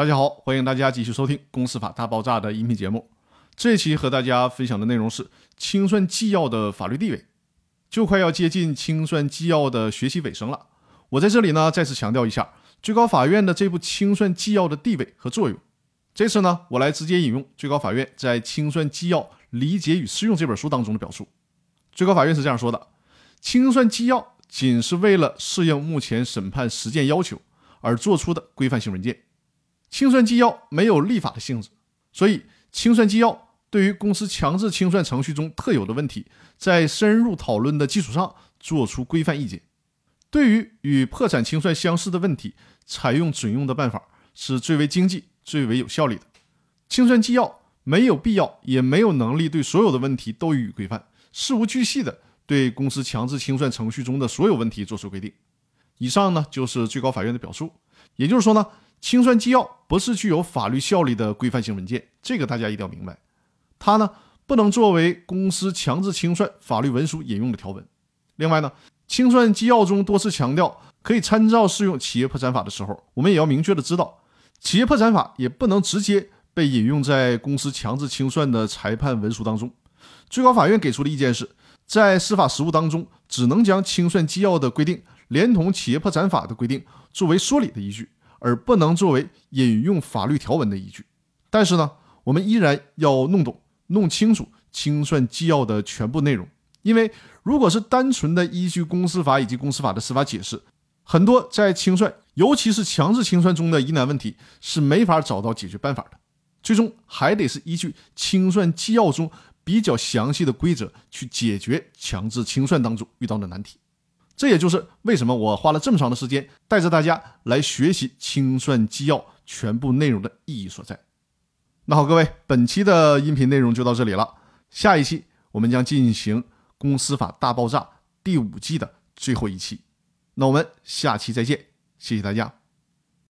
大家好，欢迎大家继续收听《公司法大爆炸》的音频节目。这期和大家分享的内容是清算纪要的法律地位。就快要接近清算纪要的学习尾声了，我在这里呢再次强调一下最高法院的这部清算纪要的地位和作用。这次呢，我来直接引用最高法院在《清算纪要理解与适用》这本书当中的表述。最高法院是这样说的：清算纪要仅是为了适应目前审判实践要求而做出的规范性文件。清算纪要没有立法的性质，所以清算纪要对于公司强制清算程序中特有的问题，在深入讨论的基础上作出规范意见。对于与破产清算相似的问题，采用准用的办法是最为经济、最为有效率的。清算纪要没有必要，也没有能力对所有的问题都予以规范，事无巨细的对公司强制清算程序中的所有问题作出规定。以上呢就是最高法院的表述，也就是说呢。清算纪要不是具有法律效力的规范性文件，这个大家一定要明白。它呢不能作为公司强制清算法律文书引用的条文。另外呢，清算纪要中多次强调可以参照适用企业破产法的时候，我们也要明确的知道，企业破产法也不能直接被引用在公司强制清算的裁判文书当中。最高法院给出的意见是，在司法实务当中，只能将清算纪要的规定连同企业破产法的规定作为说理的依据。而不能作为引用法律条文的依据。但是呢，我们依然要弄懂、弄清楚清算纪要的全部内容。因为如果是单纯的依据公司法以及公司法的司法解释，很多在清算，尤其是强制清算中的疑难问题是没法找到解决办法的。最终还得是依据清算纪要中比较详细的规则去解决强制清算当中遇到的难题。这也就是为什么我花了这么长的时间带着大家来学习清算纪要全部内容的意义所在。那好，各位，本期的音频内容就到这里了。下一期我们将进行《公司法大爆炸》第五季的最后一期。那我们下期再见，谢谢大家。